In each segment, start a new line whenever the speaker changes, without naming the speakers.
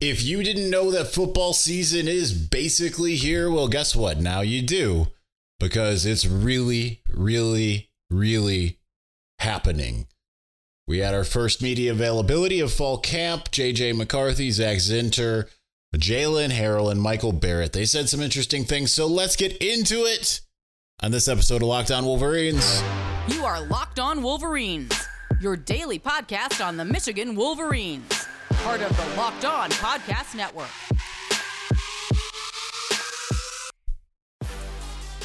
If you didn't know that football season is basically here, well, guess what? Now you do because it's really, really, really happening. We had our first media availability of fall camp. JJ McCarthy, Zak Zinter, Jaylen Harrell, and Michael Barrett. They said some interesting things, so let's get into it on this episode of Locked On Wolverines.
You are Locked On Wolverines, your daily podcast on the Michigan Wolverines part of the Locked On Podcast Network.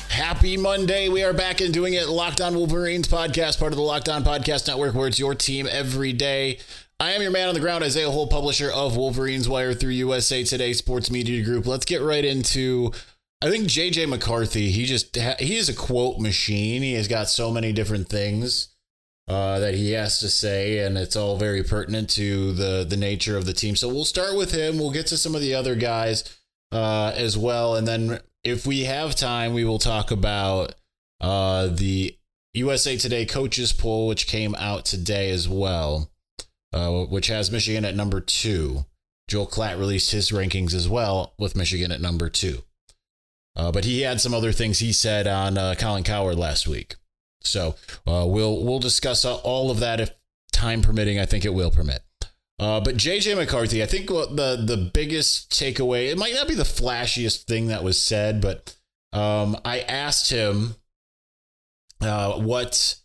Happy Monday. We are back and doing it. Locked On Wolverines podcast, part of the Locked On Podcast Network, where it's your team every day. I am your man on the ground, Isaiah Hole, publisher of Wolverines Wire through USA Today Sports Media Group. Let's get right into. I think JJ McCarthy. He just he is a quote machine. He has got so many different things uh, that he has to say, and it's all very pertinent to the the nature of the team. So we'll start with him. We'll get to some of the other guys uh, as well, and then if we have time, we will talk about uh, the USA Today coaches poll, which came out today as well, uh, which has Michigan at number two. Joel Klatt released his rankings as well, with Michigan at number two. Uh, but he had some other things he said on uh, Colin Cowherd last week. So uh, we'll we'll discuss all of that if time permitting. I think it will permit. Uh, but JJ McCarthy, I think the the biggest takeaway, it might not be the flashiest thing that was said, but um, I asked him uh, what,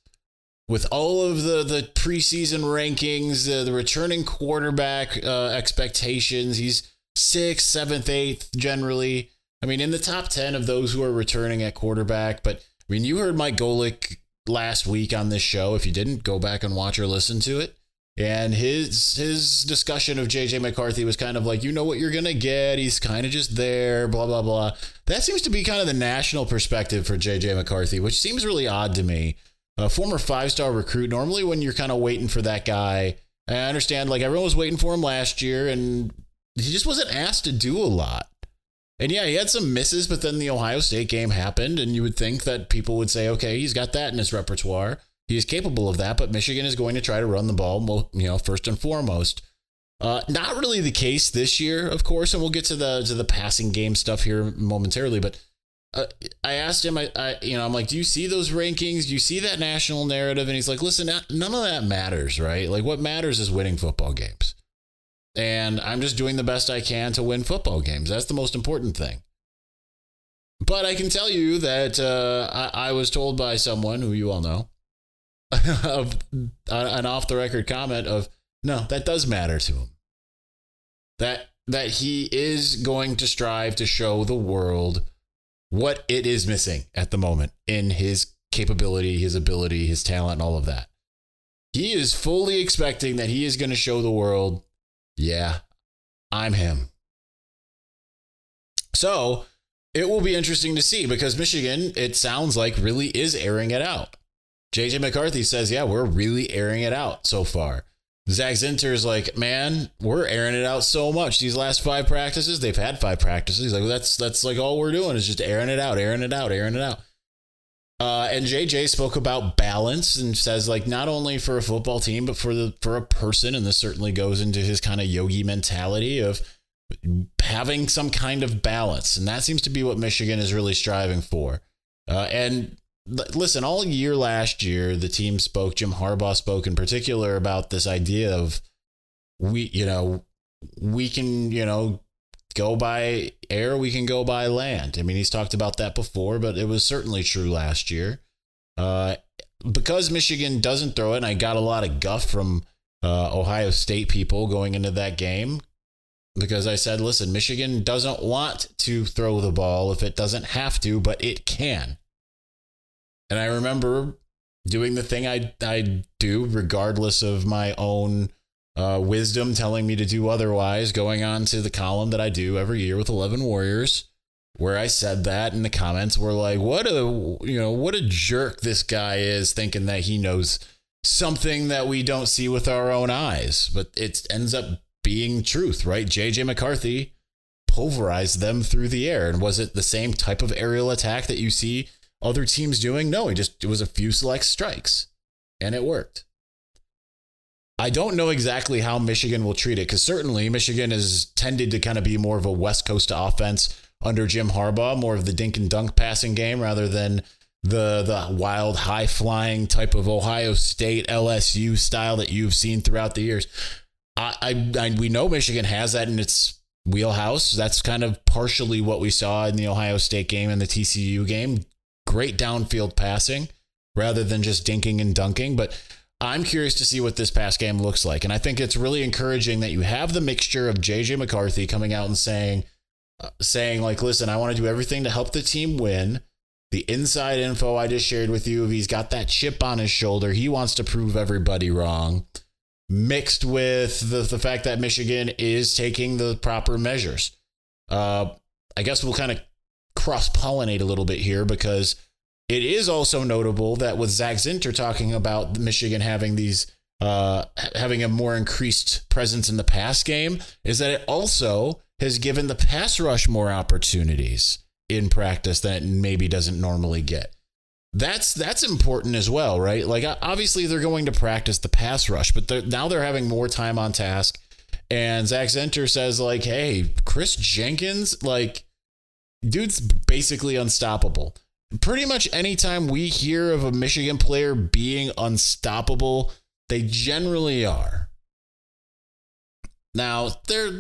with all of the the preseason rankings, uh, the returning quarterback uh, expectations, he's sixth, seventh, eighth generally. I mean, in the top ten of those who are returning at quarterback. But I mean, you heard Mike Golic last week on this show. If you didn't, go back and watch or listen to it. And his his discussion of JJ McCarthy was kind of like, you know what you're gonna get. He's kind of just there, blah blah blah. That seems to be kind of the national perspective for JJ McCarthy, which seems really odd to me. A former five star recruit. Normally, when you're kind of waiting for that guy, I understand like everyone was waiting for him last year, and he just wasn't asked to do a lot. And yeah, he had some misses, but then the Ohio State game happened, and you would think that people would say, okay, he's got that in his repertoire. He's capable of that, but Michigan is going to try to run the ball, you know, first and foremost. Uh, not really the case this year, of course, and we'll get to the to the passing game stuff here momentarily. But uh, I asked him, I, I, you know, I'm like, do you see those rankings? Do you see that national narrative? And he's like, listen, none of that matters, right? Like, what matters is winning football games and I'm just doing the best I can to win football games. That's the most important thing. But I can tell you that uh, I, I, was told by someone who you all know of an off the record comment of no, that does matter to him. That that he is going to strive to show the world what it is missing at the moment in his capability, his ability, his talent, all of that. He is fully expecting that he is going to show the world yeah, I'm him. So it will be interesting to see because Michigan, it sounds like, really is airing it out. JJ McCarthy says, yeah, we're really airing it out so far. Zak Zinter is like, man, we're airing it out so much. These last five practices, they've had five practices. He's like, that's that's like all we're doing is just airing it out, airing it out, airing it out. Uh, and JJ spoke about balance and says like not only for a football team but for the for a person, and this certainly goes into his kind of yogi mentality of having some kind of balance, and that seems to be what Michigan is really striving for. Uh, and listen, all year last year, the team spoke. Jim Harbaugh spoke in particular about this idea of we, you know, we can, you know, go by air, we can go by land. I mean, he's talked about that before, but it was certainly true last year. Uh, because Michigan doesn't throw it, and I got a lot of guff from uh, Ohio State people going into that game because I said, listen, Michigan doesn't want to throw the ball if it doesn't have to, but it can. And I remember doing the thing I, I do regardless of my own uh, wisdom telling me to do otherwise, going on to the column that I do every year with 11 Warriors, where I said that, and the comments were like, what a, you know, what a jerk this guy is thinking that he knows something that we don't see with our own eyes. But it ends up being truth, right? JJ McCarthy pulverized them through the air. And was it the same type of aerial attack that you see other teams doing? No, it just it was a few select strikes and it worked. I don't know exactly how Michigan will treat it because certainly Michigan has tended to kind of be more of a West Coast offense under Jim Harbaugh, more of the dink and dunk passing game rather than the the wild high flying type of Ohio State LSU style that you've seen throughout the years. I, I, I we know Michigan has that in its wheelhouse. That's kind of partially what we saw in the Ohio State game and the TCU game. Great downfield passing rather than just dinking and dunking, but I'm curious to see what this past game looks like. And I think it's really encouraging that you have the mixture of JJ McCarthy coming out and saying, uh, saying like, listen, I want to do everything to help the team win. The inside info I just shared with you, he's got that chip on his shoulder, he wants to prove everybody wrong. Mixed with the, the fact that Michigan is taking the proper measures. Uh, I guess we'll kind of cross pollinate a little bit here because it is also notable that with Zak Zinter talking about Michigan having these uh, having a more increased presence in the pass game, is that it also has given the pass rush more opportunities in practice that maybe doesn't normally get. That's that's important as well, right? Like obviously they're going to practice the pass rush, but they're, now they're having more time on task. And Zak Zinter says like, "Hey, Chris Jenkins, like, dude's basically unstoppable." Pretty much anytime we hear of a Michigan player being unstoppable, they generally are. Now, there,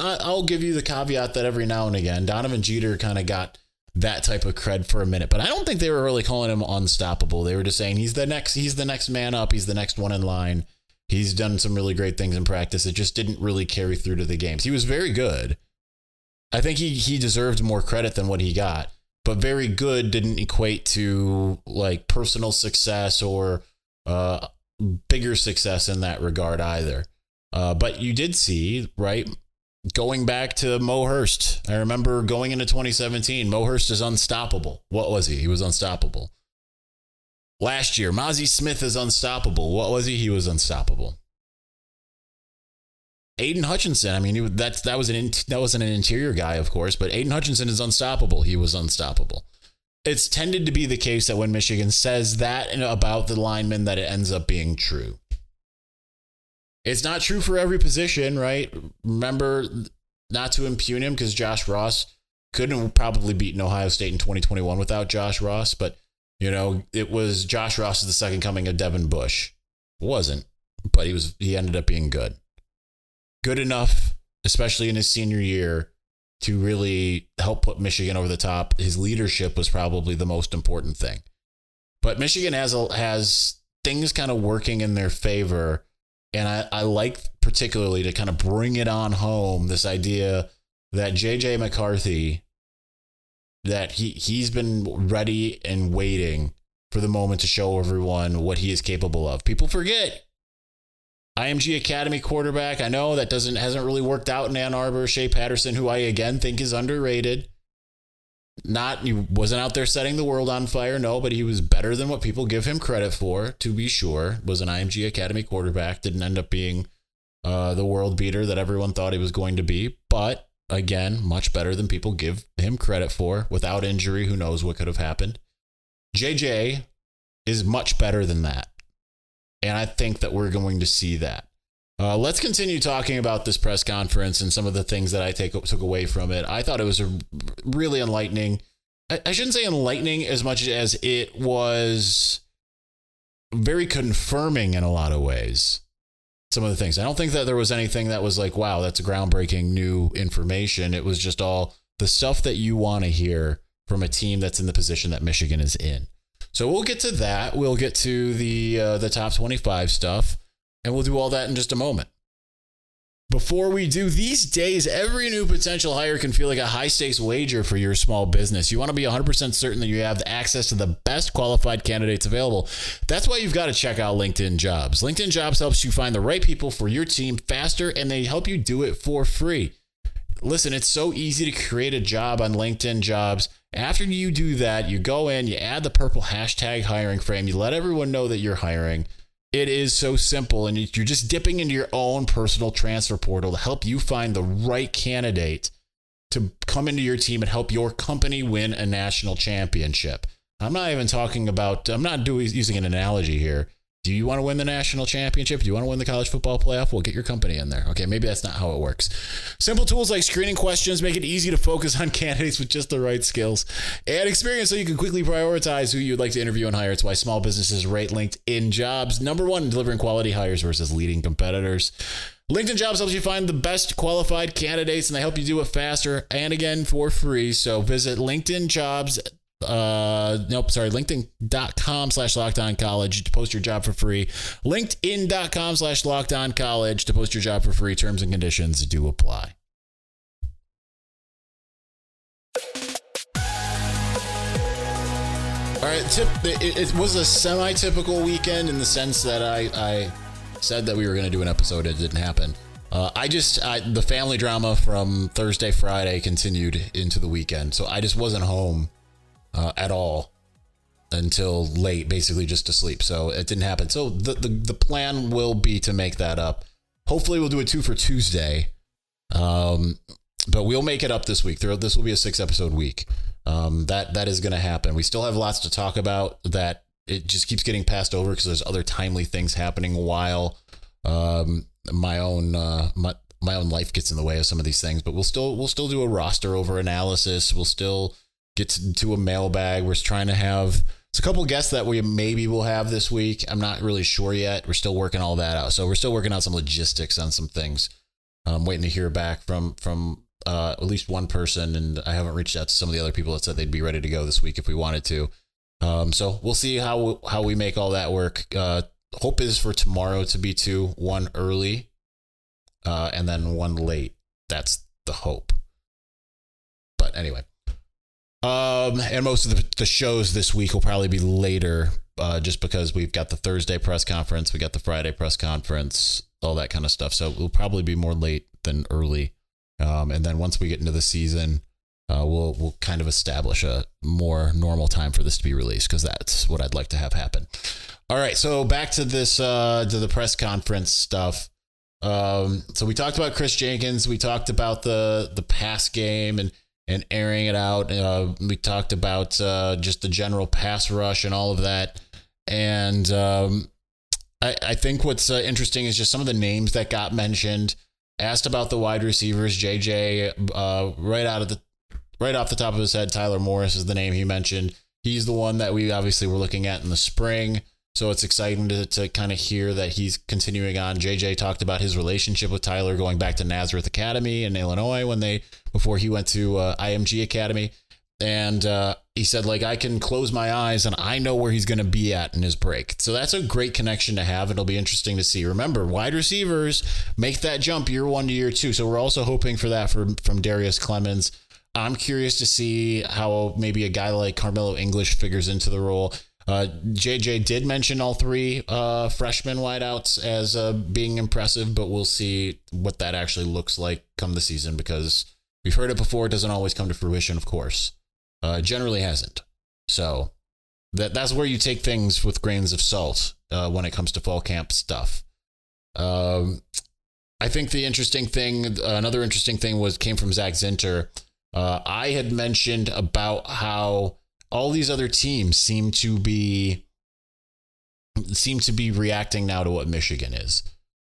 I'll give you the caveat that every now and again, Donovan Jeter kind of got that type of cred for a minute, but I don't think they were really calling him unstoppable. They were just saying he's the next, he's the next man up, he's the next one in line. He's done some really great things in practice. It just didn't really carry through to the games. He was very good. I think he he deserved more credit than what he got but very good didn't equate to like personal success or uh, bigger success in that regard either. Uh, but you did see, right? Going back to Mo Hurst, I remember going into 2017, Mo Hurst is unstoppable. What was he? He was unstoppable. Last year, Mazi Smith is unstoppable. What was he? He was unstoppable. Aidan Hutchinson. I mean, he, that's that was an in, that wasn't an interior guy, of course, but Aidan Hutchinson is unstoppable. He was unstoppable. It's tended to be the case that when Michigan says that about the lineman, that it ends up being true. It's not true for every position, right? Remember not to impugn him because Josh Ross couldn't probably beaten Ohio State in 2021 without Josh Ross, but you know, it was Josh Ross is the second coming of Devin Bush. Wasn't, but he was he ended up being good good enough, especially in his senior year, to really help put Michigan over the top. His leadership was probably the most important thing. But Michigan has a, has things kind of working in their favor, and I, I like particularly to kind of bring it on home this idea that JJ McCarthy that he he's been ready and waiting for the moment to show everyone what he is capable of. People forget IMG Academy quarterback. I know that doesn't hasn't really worked out in Ann Arbor. Shea Patterson, who I again think is underrated. Not he wasn't out there setting the world on fire, no, but he was better than what people give him credit for. To be sure, was an IMG Academy quarterback. Didn't end up being uh, the world beater that everyone thought he was going to be, but again, much better than people give him credit for. Without injury, who knows what could have happened. JJ is much better than that. And I think that we're going to see that. Uh, let's continue talking about this press conference and some of the things that I take, took away from it. I thought it was a really enlightening. I, I shouldn't say enlightening as much as it was very confirming in a lot of ways. Some of the things. I don't think that there was anything that was like, wow, that's groundbreaking new information. It was just all the stuff that you want to hear from a team that's in the position that Michigan is in. So we'll get to that. We'll get to the uh, the top 25 stuff, and we'll do all that in just a moment. Before we do, these days, every new potential hire can feel like a high stakes wager for your small business. You want to be 100% certain that you have access to the best qualified candidates available. That's why you've got to check out LinkedIn Jobs. LinkedIn Jobs helps you find the right people for your team faster, and they help you do it for free. Listen, it's so easy to create a job on LinkedIn Jobs. After you do that, you go in, you add the purple hashtag hiring frame, you let everyone know that you're hiring. It is so simple, and you're just dipping into your own personal transfer portal to help you find the right candidate to come into your team and help your company win a national championship. I'm not even talking about, I'm not doing, using an analogy here. Do you want to win the national championship? Do you want to win the college football playoff? Well, get your company in there. Okay, maybe that's not how it works. Simple tools like screening questions make it easy to focus on candidates with just the right skills and experience so you can quickly prioritize who you'd like to interview and hire. It's why small businesses rate LinkedIn jobs number one in delivering quality hires versus leading competitors. LinkedIn Jobs helps you find the best qualified candidates and they help you do it faster and again for free. So visit LinkedIn Jobs uh nope sorry linkedin.com slash lockdown college to post your job for free. linkedin.com slash lockdown college to post your job for free. Terms and conditions do apply. All right tip it, it was a semi-typical weekend in the sense that i i said that we were going to do an episode it didn't happen. Uh, I just I, the family drama from Thursday, Friday continued into the weekend, so I just wasn't home uh, at all until late, basically just to sleep. So it didn't happen. So the, the, the plan will be to make that up. Hopefully, we'll do a two for Tuesday. Um, but we'll make it up this week. This will be a six episode week. Um, that that is going to happen. We still have lots to talk about. That it just keeps getting passed over because there's other timely things happening while um, my own uh, my my own life gets in the way of some of these things. But we'll still we'll still do a roster over analysis. We'll still get to a mailbag. We're trying to have it's a couple guests that we maybe will have this week. I'm not really sure yet. We're still working all that out. So we're still working out some logistics on some things. I'm waiting to hear back from from uh, at least one person, and I haven't reached out to some of the other people that said they'd be ready to go this week if we wanted to. Um, so we'll see how how we make all that work. Uh, hope is for tomorrow to be two, one early, uh, and then one late. That's the hope. But anyway, um, and most of the, the shows this week will probably be later, uh, just because we've got the Thursday press conference, we got the Friday press conference, all that kind of stuff. So it'll probably be more late than early. Um, and then once we get into the season, uh, we'll we'll kind of establish a more normal time for this to be released because that's what I'd like to have happen. All right, so back to this uh, to the press conference stuff. Um, so we talked about Chris Jenkins. We talked about the the pass game and and airing it out. Uh, we talked about uh, just the general pass rush and all of that. And um, I, I, think what's uh, interesting is just some of the names that got mentioned. Asked about the wide receivers, JJ, uh, right out of the right off the top of his head, Tyler Morris is the name he mentioned. He's the one that we obviously were looking at in the spring. So it's exciting to, to kind of hear that he's continuing on. JJ talked about his relationship with Tyler going back to Nazareth Academy in Illinois when they before he went to uh, IMG Academy, and uh, he said like I can close my eyes and I know where he's going to be at in his break. So that's a great connection to have. It'll be interesting to see. Remember, wide receivers make that jump year one to year two. So we're also hoping for that from from Darrius Clemons. I'm curious to see how maybe a guy like Karmello English figures into the role. Uh, JJ did mention all three uh, freshman wideouts as uh, being impressive, but we'll see what that actually looks like come the season because we've heard it before. It doesn't always come to fruition, of course. Uh, generally hasn't. So that that's where you take things with grains of salt uh, when it comes to fall camp stuff. Um, I think the interesting thing, another interesting thing, was came from Zak Zinter. Uh, I had mentioned about how all these other teams seem to be seem to be reacting now to what Michigan is.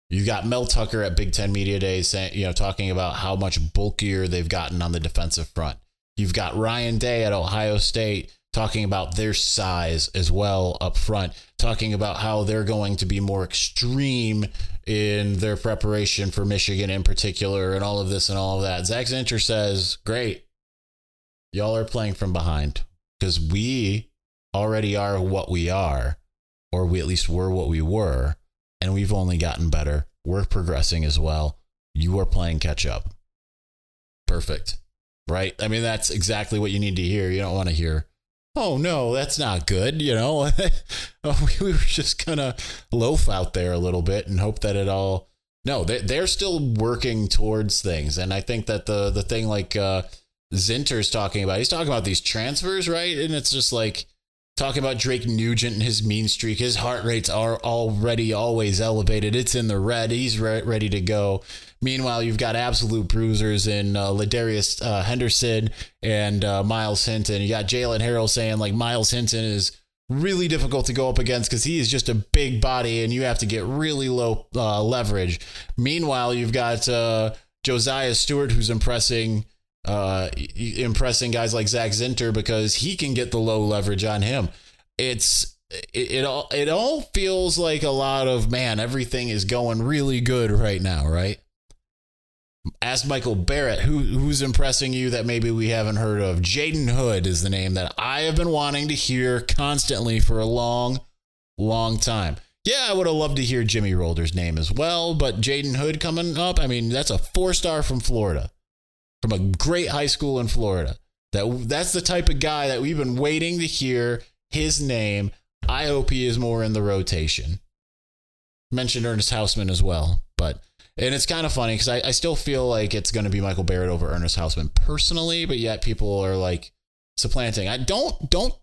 You got Mel Tucker at Big Ten Media Days saying, you know, talking about how much bulkier they've gotten on the defensive front. You've got Ryan Day at Ohio State talking about their size as well up front, talking about how they're going to be more extreme in their preparation for Michigan in particular, and all of this and all of that. Zak Zinter says, Great. Y'all are playing from behind because we already are what we are, or we at least were what we were, and we've only gotten better. We're progressing as well. You are playing catch up. Perfect. Right? I mean, that's exactly what you need to hear. You don't want to hear, oh no, that's not good. You know, we were just gonna loaf out there a little bit and hope that it all. No, they're still working towards things, and I think that the the thing like uh, Zinter's talking about. He's talking about these transfers, right? And it's just like talking about Drake Nugent and his mean streak. His heart rates are already always elevated. It's in the red. He's re- ready to go. Meanwhile, you've got absolute bruisers in uh, Ladarius uh, Henderson and uh, Myles Hinton. You got Jaylen Harrell saying like Myles Hinton is really difficult to go up against because he is just a big body and you have to get really low uh, leverage. Meanwhile, you've got uh, Josiah Stewart who's impressing uh, impressing guys like Zak Zinter because he can get the low leverage on him. It's it, it all it all feels like a lot of man. Everything is going really good right now, right? Ask Michael Barrett, who who's impressing you that maybe we haven't heard of. Jaden Hood is the name that I have been wanting to hear constantly for a long, long time. Yeah, I would have loved to hear Jimmy Rolder's name as well, but Jaden Hood coming up, I mean, that's a four star from Florida, from a great high school in Florida. That that's the type of guy that we've been waiting to hear his name. I hope he is more in the rotation. Mentioned Ernest Hausmann as well, but and it's kind of funny because I, I still feel like it's going to be Michael Barrett over Ernest Hausmann personally, but yet people are like supplanting. I don't don't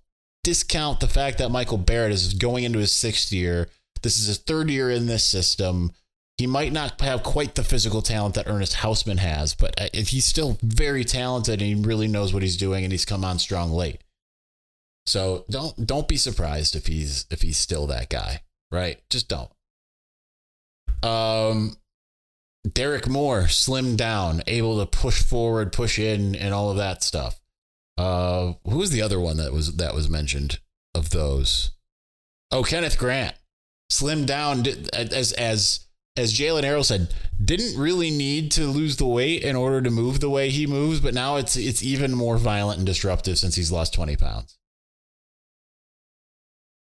discount the fact that Michael Barrett is going into his sixth year. This is his third year in this system. He might not have quite the physical talent that Ernest Hausmann has, but uh, he's still very talented and he really knows what he's doing and he's come on strong late. So don't don't be surprised if he's if he's still that guy, right? Just don't. Um Derek Moore slimmed down, able to push forward, push in, and all of that stuff. Uh, who was the other one that was that was mentioned of those? Oh, Kenneth Grant slimmed down as as as Jaylen Harrell said, didn't really need to lose the weight in order to move the way he moves, but now it's it's even more violent and disruptive since he's lost twenty pounds.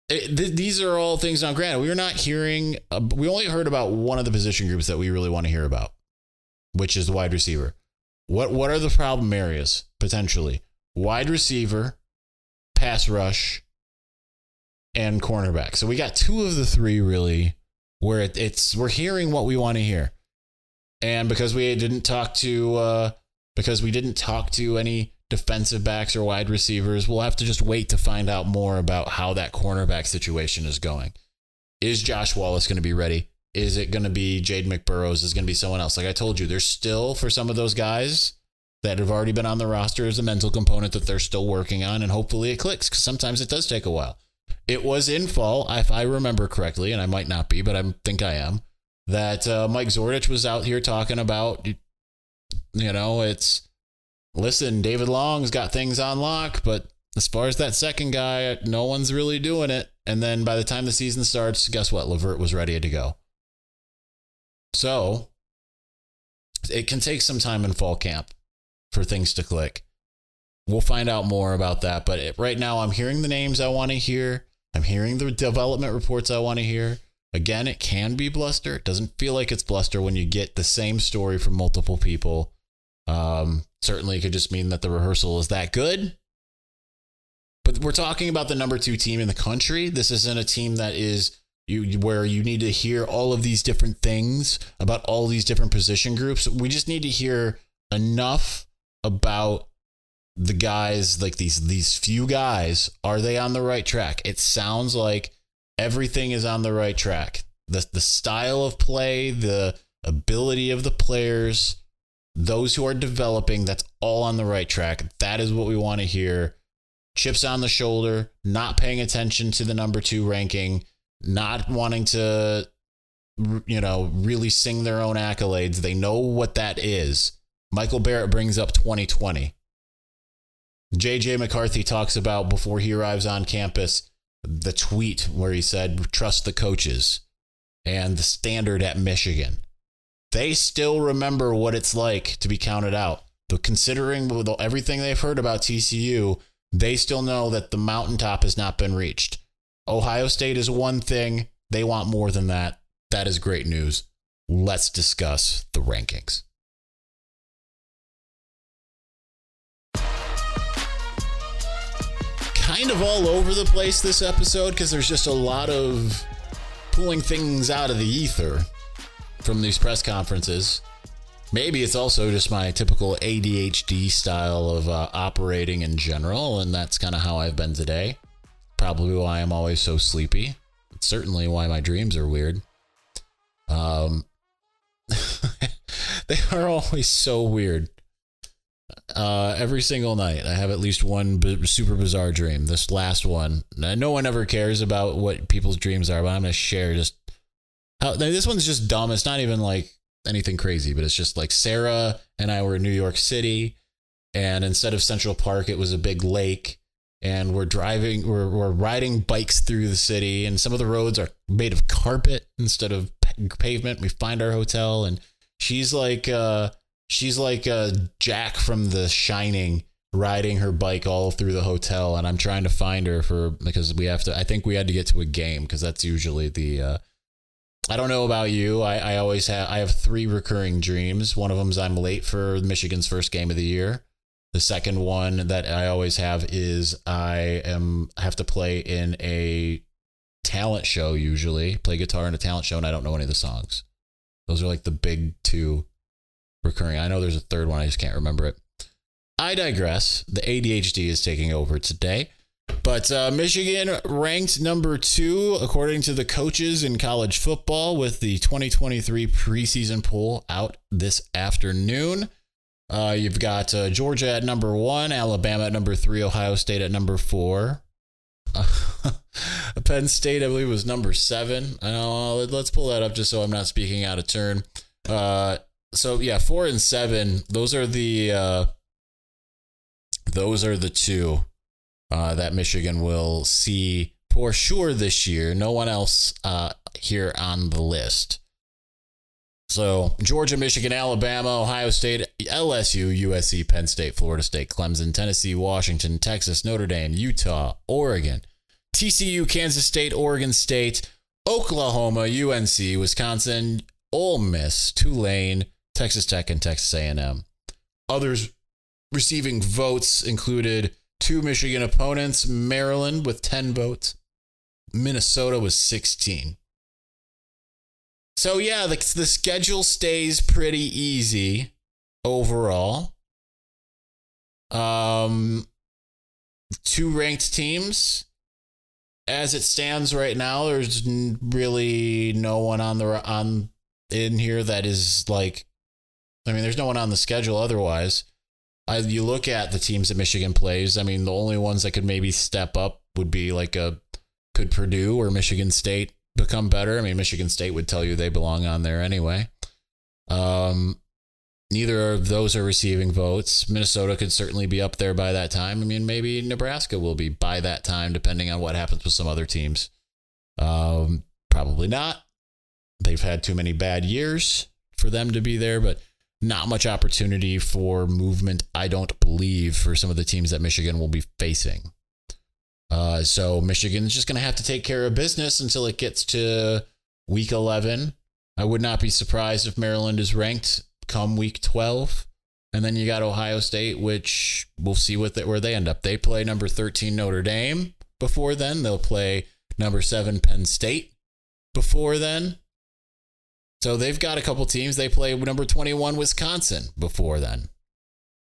It, th- these are all things now granted we're not hearing uh, we only heard about one of the position groups that we really want to hear about which is the wide receiver. What what are the problem areas potentially? Wide receiver pass rush and cornerback. So we got two of the three really where it, it's we're hearing what we want to hear and because we didn't talk to uh because we didn't talk to any defensive backs or wide receivers. We'll have to just wait to find out more about how that cornerback situation is going. Is Josh Wallace going to be ready? Is it going to be Ja'Den McBurrows? Is it going to be someone else? Like I told you, there's still for some of those guys that have already been on the roster as a mental component that they're still working on, and hopefully it clicks because sometimes it does take a while. It was in fall, if I remember correctly, and I might not be, but I think I am. That uh, Mike Zordich was out here talking about, you know, it's listen, David Long's got things on lock, but as far as that second guy, no one's really doing it. And then by the time the season starts, guess what? Lavert was ready to go. So it can take some time in fall camp for things to click. We'll find out more about that. But it, right now, I'm hearing the names I want to hear. I'm hearing the development reports I want to hear. Again, it can be bluster. It doesn't feel like it's bluster when you get the same story from multiple people. Um, certainly, it could just mean that the rehearsal is that good. But we're talking about the number two team in the country. This isn't a team that is you where you need to hear all of these different things about all these different position groups. We just need to hear enough about the guys like these these few guys are they on the right track it sounds like everything is on the right track the the style of play the ability of the players those who are developing, that's all on the right track. That is what we want to hear. Chips on the shoulder, not paying attention to the number two ranking, not wanting to, you know, really sing their own accolades. They know what that is. Michael Barrett brings up 2020. JJ McCarthy talks about before he arrives on campus the tweet where he said, trust the coaches and the standard at Michigan they still remember what it's like to be counted out. But considering everything they've heard about TCU, they still know that the mountaintop has not been reached. Ohio State is one thing, they want more than that. That is great news. Let's discuss the rankings. Kind of all over the place this episode because there's just a lot of pulling things out of the ether from these press conferences. Maybe it's also just my typical ADHD style of uh, operating in general, and that's kind of how I've been today. Probably why I'm always so sleepy. It's certainly why my dreams are weird. Um, they are always so weird. Uh, every single night, I have at least one b- super bizarre dream. This last one, no one ever cares about what people's dreams are, but I'm gonna share just how. This one's just dumb. It's not even like anything crazy, but it's just like Sarah and I were in New York City, and instead of Central Park, it was a big lake. And we're driving, we're, we're riding bikes through the city, and some of the roads are made of carpet instead of pavement. We find our hotel, and she's like, uh, she's like Jack from The Shining, riding her bike all through the hotel, and I'm trying to find her for because we have to. I think we had to get to a game because that's usually the uh, I don't know about you. I, I always have I have three recurring dreams. One of them is I'm late for Michigan's first game of the year. The second one that I always have is I am have to play in a talent show usually, play guitar in a talent show and I don't know any of the songs. Those are like the big two recurring. I know there's a third one, I just can't remember it. I digress. The ADHD is taking over today. But uh, Michigan ranked number two according to the coaches in college football with the 2023 preseason poll out this afternoon. Uh, you've got uh, Georgia at number one, Alabama at number three, Ohio State at number four. Penn State, I believe, was number seven. Uh, let's pull that up just so I'm not speaking out of turn. So yeah, four and seven. Those are the uh, those are the two uh, that Michigan will see for sure this year. No one else uh, here on the list. So Georgia, Michigan, Alabama, Ohio State, LSU, USC, Penn State, Florida State, Clemson, Tennessee, Washington, Texas, Notre Dame, Utah, Oregon, TCU, Kansas State, Oregon State, Oklahoma, UNC, Wisconsin, Ole Miss, Tulane, Texas Tech, and Texas A&M. Others receiving votes included two Michigan opponents Maryland with 10 votes, Minnesota was 16. So, yeah, the, the schedule stays pretty easy overall. Um, two ranked teams. As it stands right now, there's really no one on the on in here that is like I mean, there's no one on the schedule otherwise. I, you look at the teams that Michigan plays. I mean, the only ones that could maybe step up would be like a could Purdue or Michigan State become better. I mean, Michigan State would tell you they belong on there anyway. Um, neither of those are receiving votes. Minnesota could certainly be up there by that time. I mean, maybe Nebraska will be by that time, depending on what happens with some other teams. Um, probably not. They've had too many bad years for them to be there, but not much opportunity for movement, I don't believe, for some of the teams that Michigan will be facing. Uh, so is just going to have to take care of business until it gets to week 11. I would not be surprised if Maryland is ranked come week 12. And then you got Ohio State, which we'll see what where they end up. They play number 13 Notre Dame before then. They'll play number 7 Penn State before then. So they've got a couple teams. They play number 21 Wisconsin before then.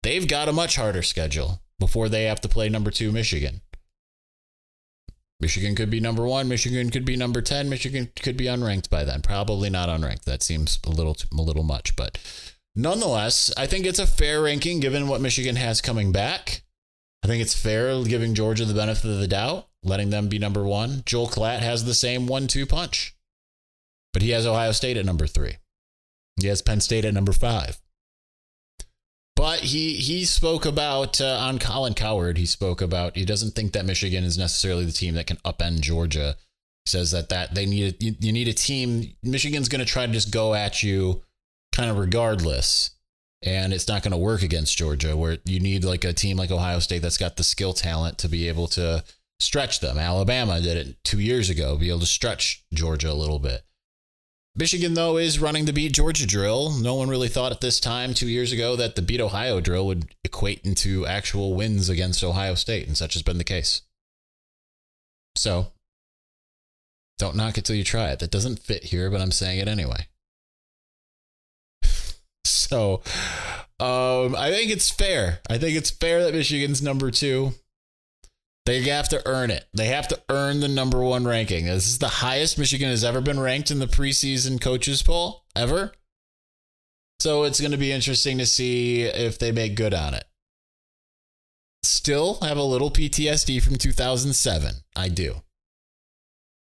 They've got a much harder schedule before they have to play number 2 Michigan. Michigan could be number 1, Michigan could be number 10, Michigan could be unranked by then. Probably not unranked. That seems a little a little much, but nonetheless, I think it's a fair ranking given what Michigan has coming back. I think it's fair giving Georgia the benefit of the doubt, letting them be number 1. Joel Klatt has the same 1-2 punch. But he has Ohio State at number three. He has Penn State at number five. But he he spoke about uh, on Colin Cowherd. He spoke about he doesn't think that Michigan is necessarily the team that can upend Georgia. He says that that they need you, you need a team. Michigan's going to try to just go at you, kind of regardless, and it's not going to work against Georgia. Where you need like a team like Ohio State that's got the skill talent to be able to stretch them. Alabama did it two years ago, be able to stretch Georgia a little bit. Michigan, though, is running the beat Georgia drill. No one really thought at this time, two years ago, that the beat Ohio drill would equate into actual wins against Ohio State, and such has been the case. So, don't knock it till you try it. That doesn't fit here, but I'm saying it anyway. so, um, I think it's fair. I think it's fair that Michigan's number two. They have to earn it. They have to earn the number one ranking. This is the highest Michigan has ever been ranked in the preseason coaches poll ever. So it's going to be interesting to see if they make good on it. still have a little PTSD from 2007. I do.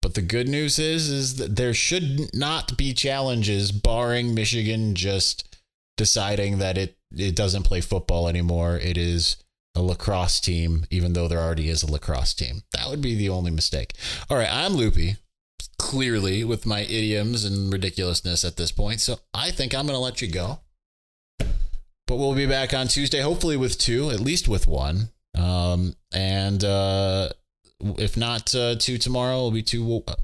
But the good news is is that there should not be challenges barring Michigan just deciding that it it doesn't play football anymore. It is a lacrosse team, even though there already is a lacrosse team. That would be the only mistake. All right, I'm loopy, clearly, with my idioms and ridiculousness at this point. So I think I'm going to let you go. But we'll be back on Tuesday, hopefully with two, at least with one. Um, and uh, if not uh, two tomorrow, it'll be two uh,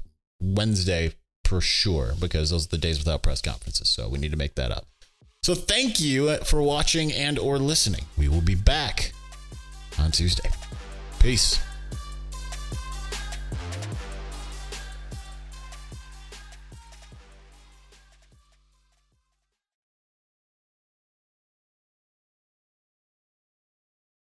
Wednesday for sure, because those are the days without press conferences. So we need to make that up. So thank you for watching and or listening. We will be back on Tuesday. Peace.